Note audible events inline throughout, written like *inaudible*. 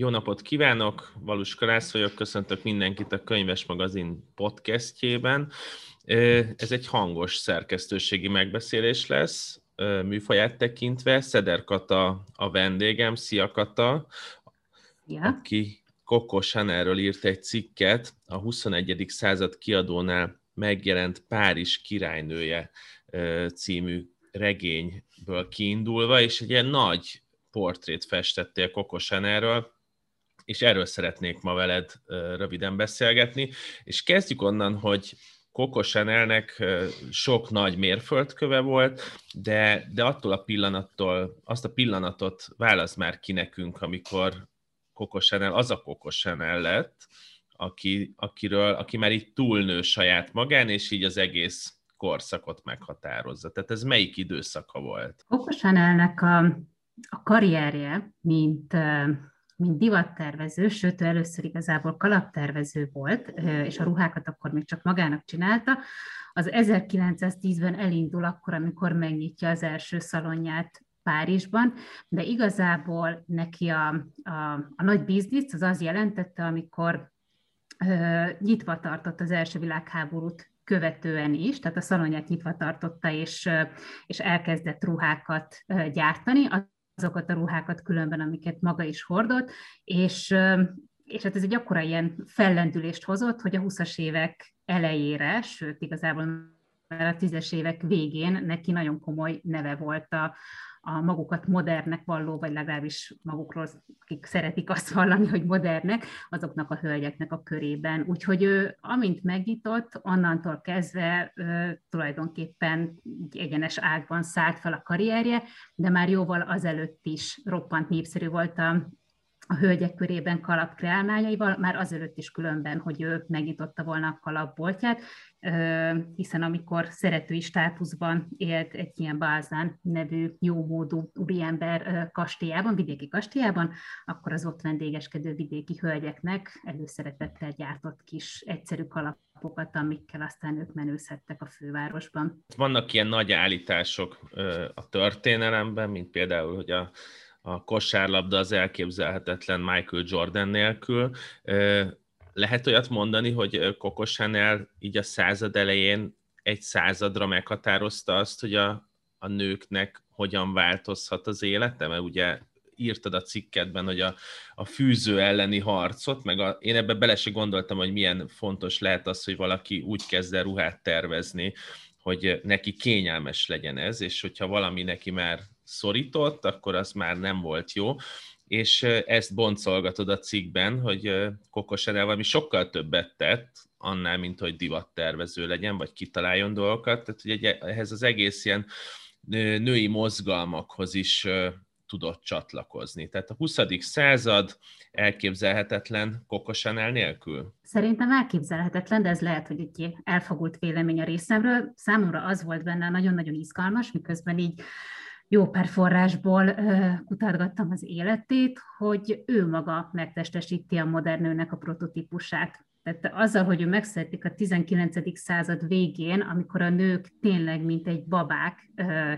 Jó napot kívánok, Valus Karász vagyok, köszöntök mindenkit a Könyves Magazin podcastjében. Ez egy hangos szerkesztőségi megbeszélés lesz, műfaját tekintve. Szeder Kata a vendégem, szia Kata, ja. aki Coco Chanelről írt egy cikket, a 21. század kiadónál megjelent Párizs királynője című regényből kiindulva, és egy ilyen nagy portrét festettél Coco Chanelről, és erről szeretnék ma veled röviden beszélgetni, és kezdjük onnan, hogy Coco Chanelnek sok nagy mérföldköve volt, de, de attól a pillanattól, azt a pillanatot válasz már ki nekünk, amikor Coco Chanel az a Coco Chanel lett, aki, akiről, aki már így túlnő saját magán, és így az egész korszakot meghatározza. Tehát ez melyik időszaka volt? Coco Chanelnek a, a karrierje, mint mint divattervező, sőt, ő először igazából kalaptervező volt, és a ruhákat akkor még csak magának csinálta, az 1910-ben elindul akkor, amikor megnyitja az első szalonját Párizsban, de igazából neki a, a, a nagy biznisz az az jelentette, amikor ö, nyitva tartott az első világháborút követően is, tehát a szalonját nyitva tartotta, és, és elkezdett ruhákat gyártani azokat a ruhákat különben, amiket maga is hordott, és, és hát ez egy akkora ilyen fellendülést hozott, hogy a 20-as évek elejére, sőt igazából már a tízes évek végén neki nagyon komoly neve volt a, a magukat modernnek valló, vagy legalábbis magukról, akik szeretik azt vallani, hogy modernek, azoknak a hölgyeknek a körében. Úgyhogy ő, amint megnyitott, onnantól kezdve tulajdonképpen egyenes ágban szállt fel a karrierje, de már jóval azelőtt is roppant népszerű volt a, a hölgyek körében kalap kreálmányaival, már azelőtt is különben, hogy ő megnyitotta volna a kalapboltját, hiszen amikor szeretői státuszban élt egy ilyen Bázán nevű jómódú úriember kastélyában, vidéki kastélyában, akkor az ott vendégeskedő vidéki hölgyeknek előszeretettel gyártott kis egyszerű kalapokat, amikkel aztán ők menőzhettek a fővárosban. Vannak ilyen nagy állítások a történelemben, mint például, hogy a a kosárlabda az elképzelhetetlen Michael Jordan nélkül. Lehet olyat mondani, hogy Coco Chanel így a század elején egy századra meghatározta azt, hogy a, a nőknek hogyan változhat az élete, mert ugye írtad a cikketben, hogy a, a fűző elleni harcot, meg a, én ebbe bele se gondoltam, hogy milyen fontos lehet az, hogy valaki úgy kezd el ruhát tervezni, hogy neki kényelmes legyen ez, és hogyha valami neki már szorított, akkor az már nem volt jó, és ezt boncolgatod a cikkben, hogy Kokos Edel valami sokkal többet tett, annál, mint hogy divattervező legyen, vagy kitaláljon dolgokat, tehát hogy ehhez az egész ilyen női mozgalmakhoz is tudott csatlakozni. Tehát a 20. század elképzelhetetlen Kokosanel nélkül? Szerintem elképzelhetetlen, de ez lehet, hogy egy elfogult vélemény a részemről. Számomra az volt benne nagyon-nagyon izgalmas, miközben így jó pár forrásból kutatgattam az életét, hogy ő maga megtestesíti a modern nőnek a prototípusát. Tehát azzal, hogy ő megszületik a 19. század végén, amikor a nők tényleg, mint egy babák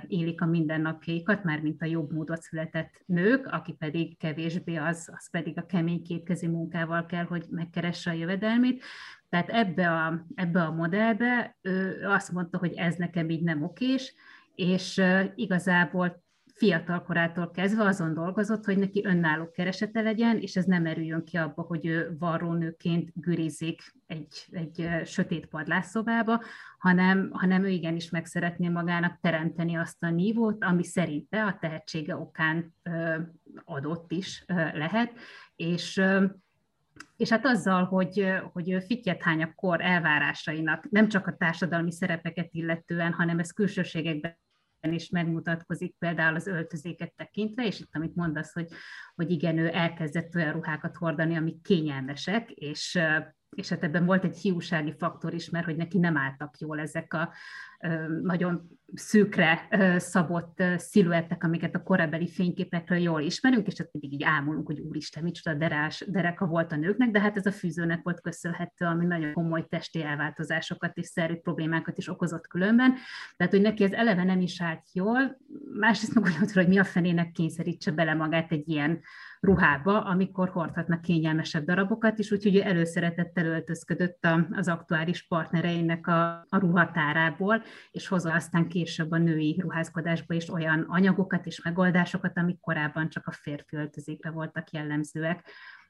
élik a mindennapjaikat, már mint a jobb módot született nők, aki pedig kevésbé az, az pedig a kemény kétkezi munkával kell, hogy megkeresse a jövedelmét. Tehát ebbe a, ebbe a modellbe ő azt mondta, hogy ez nekem így nem okés, és igazából fiatal korától kezdve azon dolgozott, hogy neki önálló keresete legyen, és ez nem erüljön ki abba, hogy ő varrónőként gürizik egy, egy sötét padlásszobába, hanem, hanem ő igenis meg szeretné magának teremteni azt a nívót, ami szerinte a tehetsége okán adott is lehet, és és hát azzal, hogy, hogy ő fittyet hány a kor elvárásainak, nem csak a társadalmi szerepeket illetően, hanem ez külsőségekben is megmutatkozik például az öltözéket tekintve, és itt amit mondasz, hogy, hogy igen, ő elkezdett olyan ruhákat hordani, amik kényelmesek, és, és hát ebben volt egy hiúsági faktor is, mert hogy neki nem álltak jól ezek a nagyon szűkre szabott sziluettek, amiket a korabeli fényképekről jól ismerünk, és ott pedig így ámulunk, hogy úristen, micsoda derás, dereka volt a nőknek, de hát ez a fűzőnek volt köszönhető, ami nagyon komoly testi elváltozásokat és szerű problémákat is okozott különben. Tehát, hogy neki ez eleve nem is állt jól, másrészt meg hogy mi a fenének kényszerítse bele magát egy ilyen ruhába, amikor hordhatnak kényelmesebb darabokat is, úgyhogy ő előszeretettel öltözködött az aktuális partnereinek a, a ruhatárából, és hozza aztán később a női ruházkodásba is olyan anyagokat és megoldásokat, amik korábban csak a férfi öltözékre voltak jellemzőek.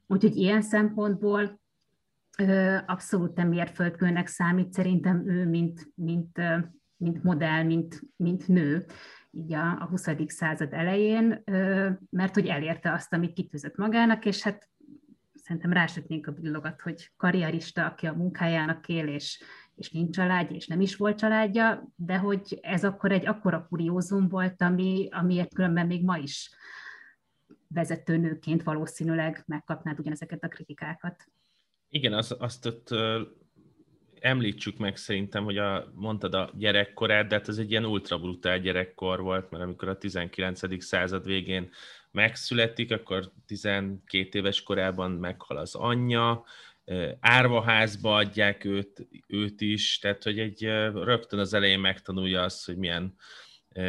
Úgyhogy ilyen szempontból abszolút mérföldkőnek számít szerintem ő, mint, mint, mint modell, mint, mint nő így a, a 20. század elején, mert hogy elérte azt, amit kitűzött magának, és hát szerintem rásütnénk a billogat, hogy karrierista, aki a munkájának él, és, és nincs családja, és nem is volt családja, de hogy ez akkor egy akkora kuriózum volt, ami, amiért különben még ma is vezetőnőként valószínűleg megkapnád ugyanezeket a kritikákat. Igen, az, azt ott említsük meg szerintem, hogy a, mondtad a gyerekkorát, de hát ez egy ilyen ultra brutál gyerekkor volt, mert amikor a 19. század végén megszületik, akkor 12 éves korában meghal az anyja, árvaházba adják őt, őt is, tehát hogy egy rögtön az elején megtanulja azt, hogy milyen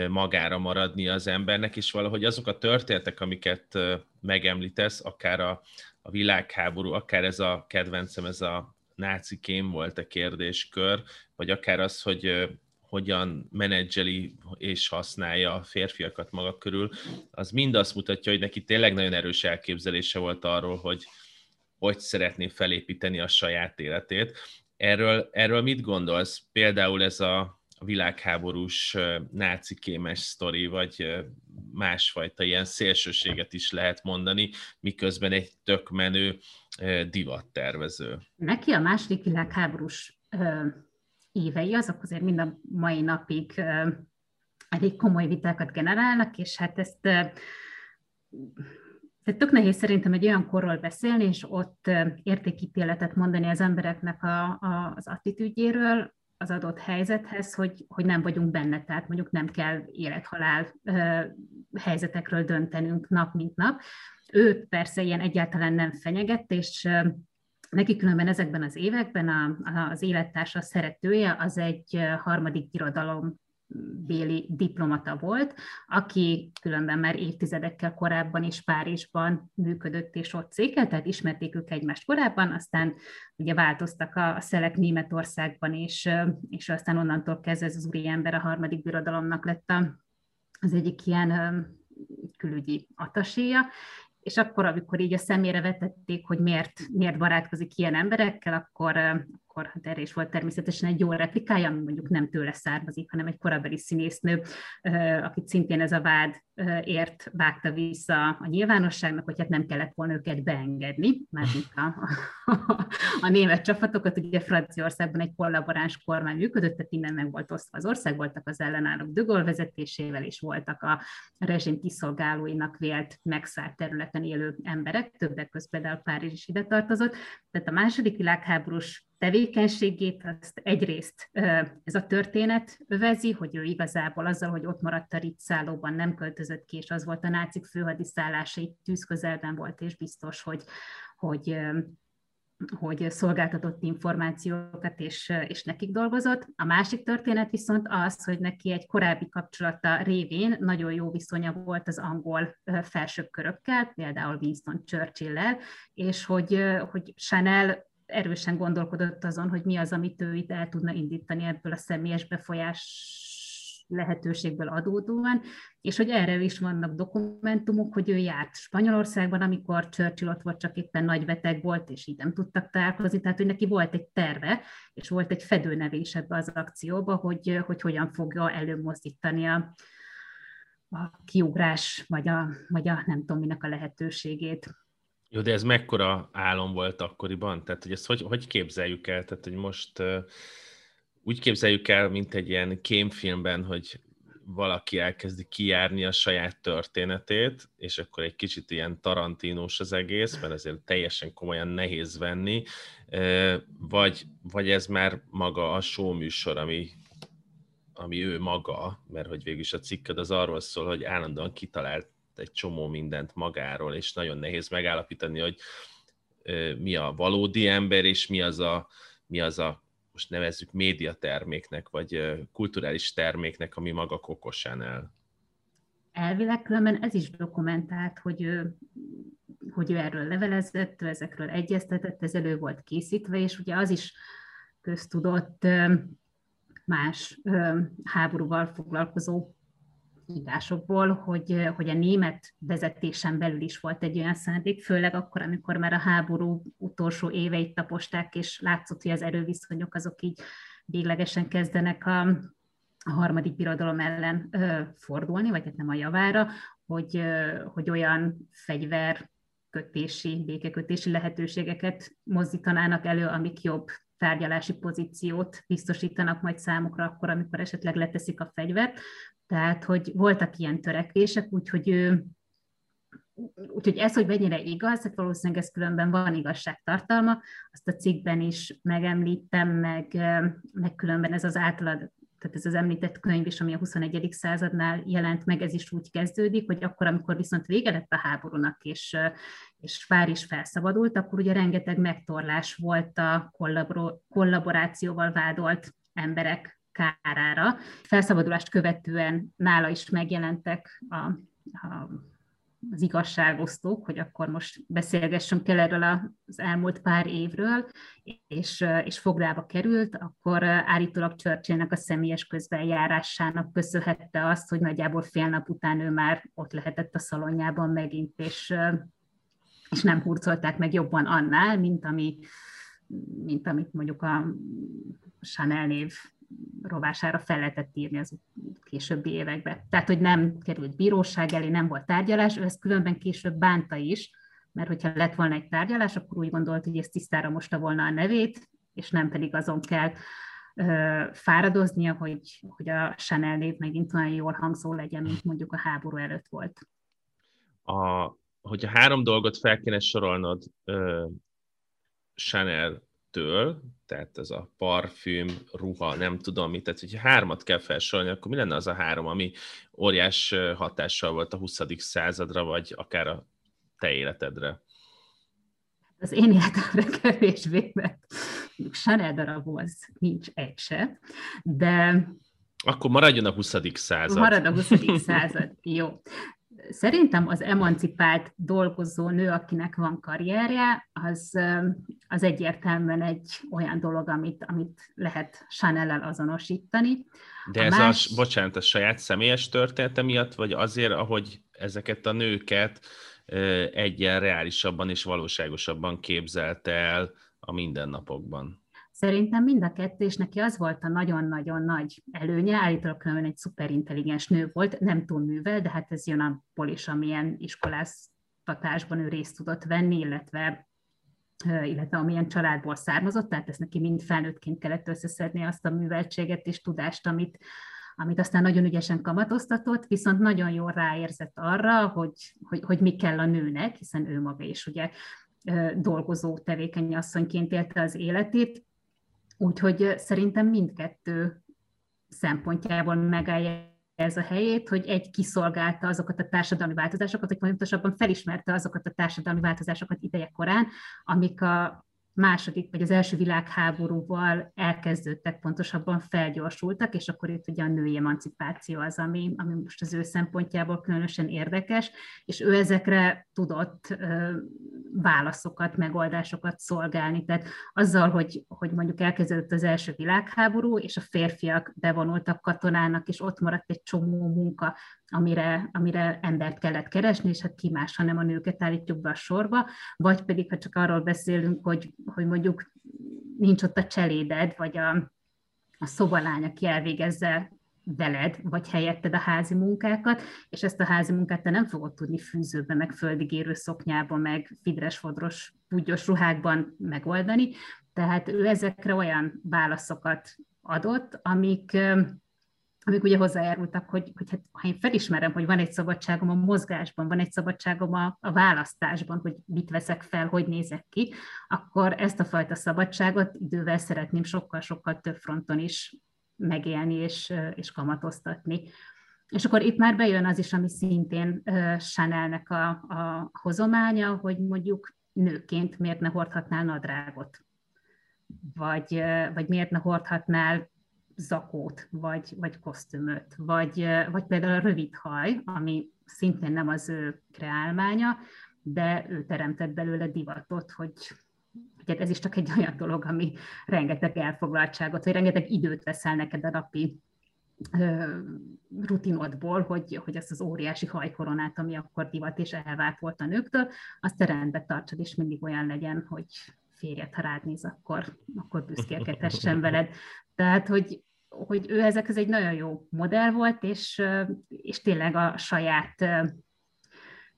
magára maradni az embernek, és valahogy azok a történetek, amiket megemlítesz, akár a, a világháború, akár ez a kedvencem, ez a náci kém volt a kérdéskör, vagy akár az, hogy hogyan menedzseli és használja a férfiakat maga körül, az mind azt mutatja, hogy neki tényleg nagyon erős elképzelése volt arról, hogy hogy szeretné felépíteni a saját életét. Erről, erről mit gondolsz? Például ez a, világháborús náci kémes sztori, vagy másfajta ilyen szélsőséget is lehet mondani, miközben egy tök menő divattervező. Neki a második világháborús évei azok azért mind a mai napig elég komoly vitákat generálnak, és hát ezt tehát tök nehéz szerintem egy olyan korról beszélni, és ott értékítéletet mondani az embereknek a, a, az attitűdjéről, az adott helyzethez, hogy, hogy nem vagyunk benne, tehát mondjuk nem kell élethalál helyzetekről döntenünk nap mint nap. Ő persze ilyen egyáltalán nem fenyegett, és neki különben ezekben az években a, az élettársa szeretője az egy harmadik irodalom béli diplomata volt, aki különben már évtizedekkel korábban is Párizsban működött és ott székel, tehát ismerték ők egymást korábban, aztán ugye változtak a, szelek Németországban, és, és aztán onnantól kezdve ez az úriember a harmadik birodalomnak lett a, az egyik ilyen külügyi ataséja, és akkor, amikor így a szemére vetették, hogy miért, miért barátkozik ilyen emberekkel, akkor, akkor hát erre is volt természetesen egy jó replikája, ami mondjuk nem tőle származik, hanem egy korabeli színésznő, akit szintén ez a vád ért vágta vissza a nyilvánosságnak, hogy hát nem kellett volna őket beengedni, mármint a, a, a német csapatokat, ugye Franciaországban egy kollaboráns kormány működött, tehát innen meg volt osztva az ország, voltak az ellenállók Gaulle vezetésével, és voltak a rezsim kiszolgálóinak vélt megszállt területen élő emberek, többek között például Párizs is ide tartozott. Tehát a második világháborús tevékenységét azt egyrészt ez a történet övezi, hogy ő igazából azzal, hogy ott maradt a Ritz nem költözött ki, és az volt a nácik főhadiszállása, itt tűzközelben volt, és biztos, hogy, hogy hogy szolgáltatott információkat, és, és nekik dolgozott. A másik történet viszont az, hogy neki egy korábbi kapcsolata révén nagyon jó viszonya volt az angol felsőbb körökkel, például Winston Churchill-lel, és hogy, hogy Chanel erősen gondolkodott azon, hogy mi az, amit ő itt el tudna indítani ebből a személyes befolyás lehetőségből adódóan, és hogy erre is vannak dokumentumok, hogy ő járt Spanyolországban, amikor Churchill ott volt, csak éppen nagy beteg volt, és így nem tudtak találkozni, tehát hogy neki volt egy terve, és volt egy fedőnevés ebbe az akcióba, hogy, hogy hogyan fogja előmozdítani a, a kiugrás, vagy a, vagy a nem tudom minek a lehetőségét. Jó, de ez mekkora álom volt akkoriban? Tehát, hogy ezt hogy, hogy képzeljük el? Tehát, hogy most uh, úgy képzeljük el, mint egy ilyen kémfilmben, hogy valaki elkezdi kijárni a saját történetét, és akkor egy kicsit ilyen tarantínos az egész, mert ezért teljesen komolyan nehéz venni, vagy, vagy ez már maga a show műsor, ami, ami ő maga, mert hogy végül is a cikked az arról szól, hogy állandóan kitalált egy csomó mindent magáról, és nagyon nehéz megállapítani, hogy mi a valódi ember, és mi az a, mi az a most nevezzük médiaterméknek, vagy kulturális terméknek, ami maga Coco Chanel. elvileg különben ez is dokumentált, hogy ő, hogy ő erről levelezett, ő ezekről egyeztetett, ez elő volt készítve, és ugye az is köztudott más háborúval foglalkozó írásokból, hogy, hogy a német vezetésen belül is volt egy olyan szándék, főleg akkor, amikor már a háború utolsó éveit taposták, és látszott, hogy az erőviszonyok azok így véglegesen kezdenek a, a harmadik birodalom ellen ö, fordulni, vagy hát nem a javára, hogy, ö, hogy olyan fegyver kötési, békekötési lehetőségeket mozdítanának elő, amik jobb tárgyalási pozíciót biztosítanak majd számukra akkor, amikor esetleg leteszik a fegyvert. Tehát, hogy voltak ilyen törekvések, úgyhogy ő, Úgyhogy ez, hogy mennyire igaz, hát valószínűleg ez különben van igazságtartalma, azt a cikkben is megemlítem, meg, meg különben ez az általad tehát ez az említett könyv is, ami a 21. századnál jelent meg, ez is úgy kezdődik, hogy akkor, amikor viszont vége lett a háborúnak, és, és Fár is felszabadult, akkor ugye rengeteg megtorlás volt a kollaborációval vádolt emberek kárára. Felszabadulást követően nála is megjelentek a, a az igazságosztók, hogy akkor most beszélgessünk el erről az elmúlt pár évről, és, és fogdába került, akkor állítólag Churchillnek a személyes közbenjárásának köszönhette azt, hogy nagyjából fél nap után ő már ott lehetett a szalonjában megint, és, és nem hurcolták meg jobban annál, mint, ami, mint amit mondjuk a Chanel név rovására fel lehetett írni az későbbi években. Tehát, hogy nem került bíróság elé, nem volt tárgyalás, ő ezt különben később bánta is, mert hogyha lett volna egy tárgyalás, akkor úgy gondolt, hogy ez tisztára mosta volna a nevét, és nem pedig azon kell ö, fáradoznia, hogy, hogy a Chanel név megint olyan jól hangzó legyen, mint mondjuk a háború előtt volt. A, hogyha három dolgot fel kéne sorolnod ö, Chanel től, tehát ez a parfüm, ruha, nem tudom mit, tehát hogyha hármat kell felsorolni, akkor mi lenne az a három, ami óriás hatással volt a 20. századra, vagy akár a te életedre? Az én életemre *laughs* kevésbé, mert Chanel darab az nincs egy se, de akkor maradjon a 20. század. Marad a 20. *laughs* század, jó szerintem az emancipált dolgozó nő, akinek van karrierje, az, az egyértelműen egy olyan dolog, amit, amit lehet chanel azonosítani. De a ez más... a, bocsánat, a saját személyes története miatt, vagy azért, ahogy ezeket a nőket egyen reálisabban és valóságosabban képzelte el a mindennapokban? Szerintem mind a kettő, és neki az volt a nagyon-nagyon nagy előnye, állítólag különben egy szuperintelligens nő volt, nem túl művel, de hát ez jön abból is, amilyen iskoláztatásban ő részt tudott venni, illetve illetve amilyen családból származott, tehát ezt neki mind felnőttként kellett összeszedni azt a műveltséget és tudást, amit, amit aztán nagyon ügyesen kamatoztatott, viszont nagyon jól ráérzett arra, hogy, hogy, hogy mi kell a nőnek, hiszen ő maga is ugye dolgozó tevékeny asszonyként élte az életét, Úgyhogy szerintem mindkettő szempontjából megállja ez a helyét, hogy egy kiszolgálta azokat a társadalmi változásokat, vagy pontosabban felismerte azokat a társadalmi változásokat ideje korán, amik a második vagy az első világháborúval elkezdődtek, pontosabban felgyorsultak, és akkor itt ugye a női emancipáció az, ami, ami most az ő szempontjából különösen érdekes, és ő ezekre tudott válaszokat, megoldásokat szolgálni. Tehát azzal, hogy, hogy mondjuk elkezdődött az első világháború, és a férfiak bevonultak katonának, és ott maradt egy csomó munka, amire, amire embert kellett keresni, és hát ki más, hanem a nőket állítjuk be a sorba, vagy pedig, ha csak arról beszélünk, hogy, hogy mondjuk nincs ott a cseléded, vagy a, a szobalány, aki elvégezze veled, vagy helyetted a házi munkákat, és ezt a házi munkát te nem fogod tudni fűzőbe, meg földigérő szoknyában, meg fidres-fodros, pugyos ruhákban megoldani. Tehát ő ezekre olyan válaszokat adott, amik, amik ugye hozzájárultak, hogy, hogy hát, ha én felismerem, hogy van egy szabadságom a mozgásban, van egy szabadságom a, a választásban, hogy mit veszek fel, hogy nézek ki, akkor ezt a fajta szabadságot idővel szeretném sokkal-sokkal több fronton is megélni és, és kamatoztatni. És akkor itt már bejön az is, ami szintén Chanelnek a, a hozománya, hogy mondjuk nőként miért ne hordhatnál nadrágot, vagy, vagy miért ne hordhatnál zakót, vagy, vagy kosztümöt, vagy, vagy például a rövid haj, ami szintén nem az ő kreálmánya, de ő teremtett belőle divatot, hogy Ugye ez is csak egy *laughs* olyan dolog, ami rengeteg elfoglaltságot, vagy rengeteg időt veszel neked a napi rutinodból, hogy, hogy ezt az óriási hajkoronát, ami akkor divat és elvált volt a nőktől, azt te rendbe tartsad, és mindig olyan legyen, hogy férjet, ha rád néz, akkor, akkor büszkélkedhessen *laughs* veled. Tehát, hogy, hogy ő ezek ez egy nagyon jó modell volt, és, és tényleg a saját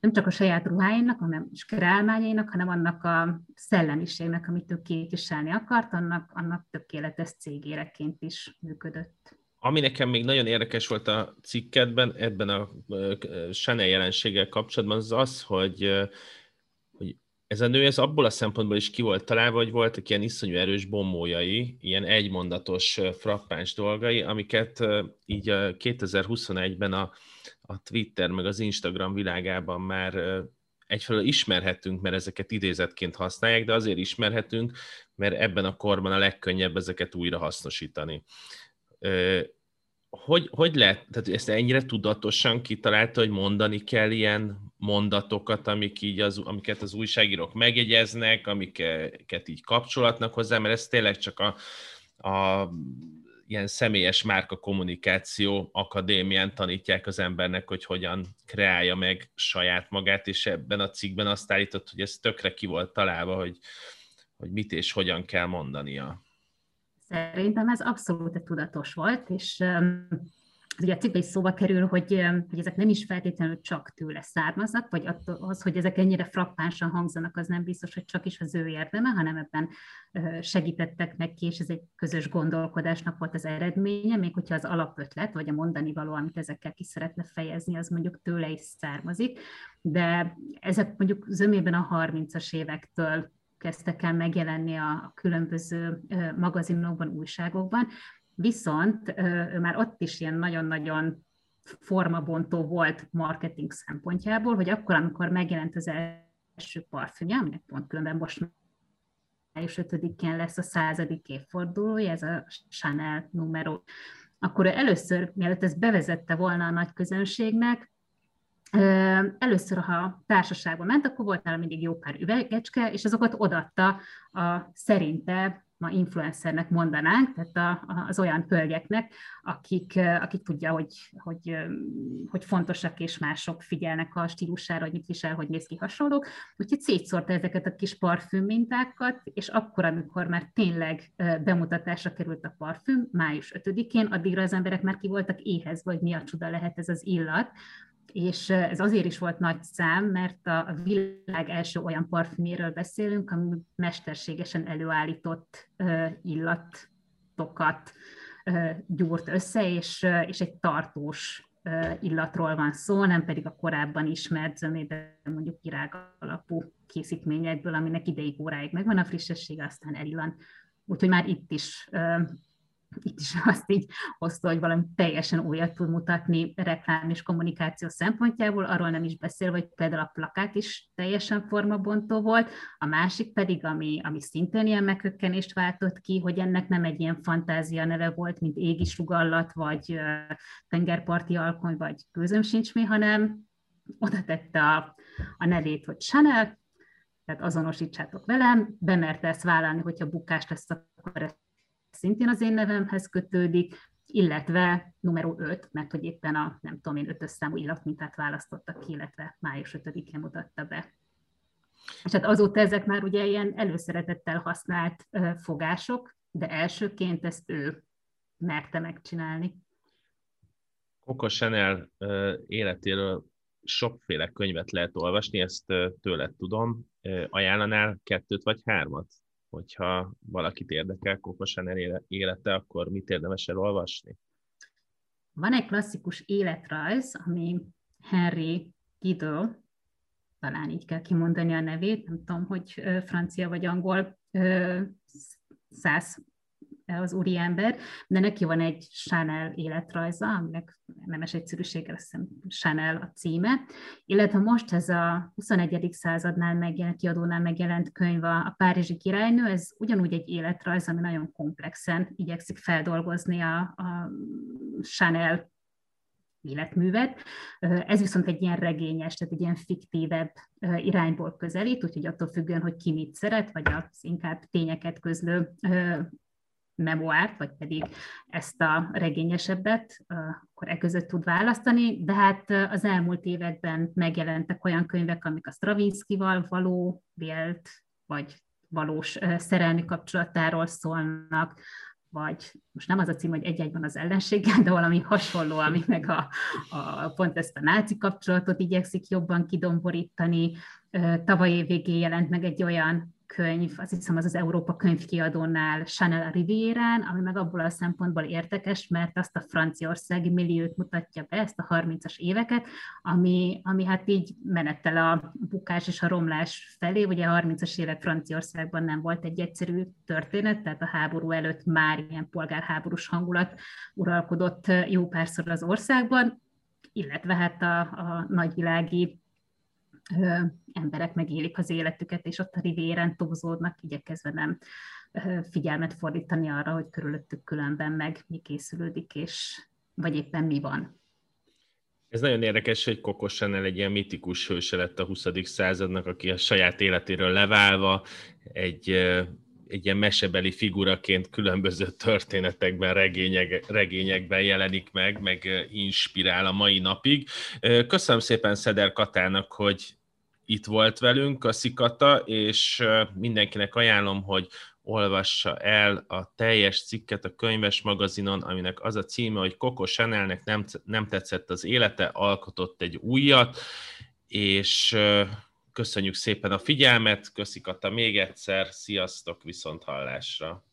nem csak a saját ruháinak, hanem is kreálmányainak, hanem annak a szellemiségnek, amit ő képviselni akart, annak, annak tökéletes cégéreként is működött. Ami nekem még nagyon érdekes volt a cikkedben, ebben a Chanel jelenséggel kapcsolatban, az az, hogy, hogy ez a nő ez abból a szempontból is ki volt találva, hogy voltak ilyen iszonyú erős bombójai, ilyen egymondatos frappáns dolgai, amiket így 2021-ben a, a Twitter meg az Instagram világában már egyfelől ismerhetünk, mert ezeket idézetként használják, de azért ismerhetünk, mert ebben a korban a legkönnyebb ezeket újra hasznosítani hogy, hogy lehet, tehát ezt ennyire tudatosan kitalálta, hogy mondani kell ilyen mondatokat, amik így az, amiket az újságírók megjegyeznek, amiket így kapcsolatnak hozzá, mert ez tényleg csak a, a ilyen személyes márka kommunikáció akadémián tanítják az embernek, hogy hogyan kreálja meg saját magát, és ebben a cikkben azt állított, hogy ez tökre ki volt találva, hogy, hogy mit és hogyan kell mondania. Szerintem ez abszolút tudatos volt, és ugye a cikkben is szóba kerül, hogy, hogy ezek nem is feltétlenül csak tőle származnak, vagy az, hogy ezek ennyire frappánsan hangzanak, az nem biztos, hogy csak is az ő érdeme, hanem ebben segítettek neki, és ez egy közös gondolkodásnak volt az eredménye, még hogyha az alapötlet, vagy a mondani való, amit ezekkel ki szeretne fejezni, az mondjuk tőle is származik, de ezek mondjuk zömében a 30-as évektől kezdtek el megjelenni a különböző magazinokban, újságokban, viszont ő már ott is ilyen nagyon-nagyon formabontó volt marketing szempontjából, hogy akkor, amikor megjelent az első parfümje, aminek pont különben most május 5-én lesz a századik évfordulója, ez a Chanel numero, akkor először, mielőtt ezt bevezette volna a nagy közönségnek, Először, ha társaságban ment, akkor volt nála mindig jó pár üvegecske, és azokat odatta a szerinte ma influencernek mondanánk, tehát a, az olyan hölgyeknek, akik, akik tudja, hogy, hogy, hogy fontosak és mások figyelnek a stílusára, hogy mit visel, hogy néz ki hasonlók. Úgyhogy szétszórta ezeket a kis parfüm mintákat, és akkor, amikor már tényleg bemutatásra került a parfüm, május 5-én, addigra az emberek már ki voltak éhezve, hogy mi a csuda lehet ez az illat, és ez azért is volt nagy szám, mert a világ első olyan parfüméről beszélünk, ami mesterségesen előállított illatokat gyúrt össze, és, és egy tartós illatról van szó, nem pedig a korábban ismert zömében mondjuk virág alapú készítményekből, aminek ideig óráig megvan a frissessége, aztán elillan. Úgyhogy már itt is itt is *laughs* azt így hozta, hogy valami teljesen újat tud mutatni reklám és kommunikáció szempontjából, arról nem is beszél, hogy például a plakát is teljesen formabontó volt, a másik pedig, ami, ami szintén ilyen megkökkenést váltott ki, hogy ennek nem egy ilyen fantázia neve volt, mint égi sugallat, vagy tengerparti alkony, vagy gőzöm sincs mi, hanem oda tette a, a nevét, hogy Chanel, tehát azonosítsátok velem, bemerte ezt vállalni, hogyha bukás lesz, akkor ezt szintén az én nevemhez kötődik, illetve numero 5, mert hogy éppen a, nem tudom én, ötös számú illatmintát választottak ki, illetve május 5-én mutatta be. És hát azóta ezek már ugye ilyen előszeretettel használt fogások, de elsőként ezt ő merte megcsinálni. Coco Chanel életéről sokféle könyvet lehet olvasni, ezt tőled tudom. Ajánlanál kettőt vagy hármat? Hogyha valakit érdekel Coco élete, akkor mit érdemes elolvasni? Van egy klasszikus életrajz, ami Henry Guido, talán így kell kimondani a nevét, nem tudom, hogy francia vagy angol, száz az úriember, de neki van egy Chanel életrajza, aminek nemes egyszerűséggel azt hiszem Chanel a címe, illetve most ez a 21. századnál megjelent, kiadónál megjelent könyv a, Párizsi királynő, ez ugyanúgy egy életrajz, ami nagyon komplexen igyekszik feldolgozni a, a Chanel életművet. Ez viszont egy ilyen regényes, tehát egy ilyen fiktívebb irányból közelít, úgyhogy attól függően, hogy ki mit szeret, vagy az inkább tényeket közlő memoárt, vagy pedig ezt a regényesebbet, akkor e között tud választani, de hát az elmúlt években megjelentek olyan könyvek, amik a Stravinsky-val való, vélt, vagy valós szerelmi kapcsolatáról szólnak, vagy most nem az a cím, hogy egy-egy van az ellenséggel, de valami hasonló, ami meg a, a pont ezt a náci kapcsolatot igyekszik jobban kidomborítani. Tavaly év végén jelent meg egy olyan könyv, azt hiszem az az Európa könyvkiadónál Chanel Rivierán, ami meg abból a szempontból érdekes, mert azt a franciaországi milliót mutatja be, ezt a 30-as éveket, ami, ami hát így menettel a bukás és a romlás felé. Ugye a 30-as évek Franciaországban nem volt egy egyszerű történet, tehát a háború előtt már ilyen polgárháborús hangulat uralkodott jó párszor az országban, illetve hát a, a nagyvilági emberek megélik az életüket, és ott a rivéren tózódnak, igyekezve nem figyelmet fordítani arra, hogy körülöttük különben meg mi készülődik, és vagy éppen mi van. Ez nagyon érdekes, hogy Coco Chanel egy ilyen mitikus hőse lett a 20. századnak, aki a saját életéről leválva egy, egy ilyen mesebeli figuraként különböző történetekben, regények, regényekben jelenik meg, meg inspirál a mai napig. Köszönöm szépen Szeder Katának, hogy itt volt velünk, köszi Kata, és mindenkinek ajánlom, hogy olvassa el a teljes cikket a könyves magazinon, aminek az a címe, hogy Coco Chanelnek nem, nem tetszett az élete, alkotott egy újat, és köszönjük szépen a figyelmet, köszi Kata még egyszer, sziasztok, viszont hallásra!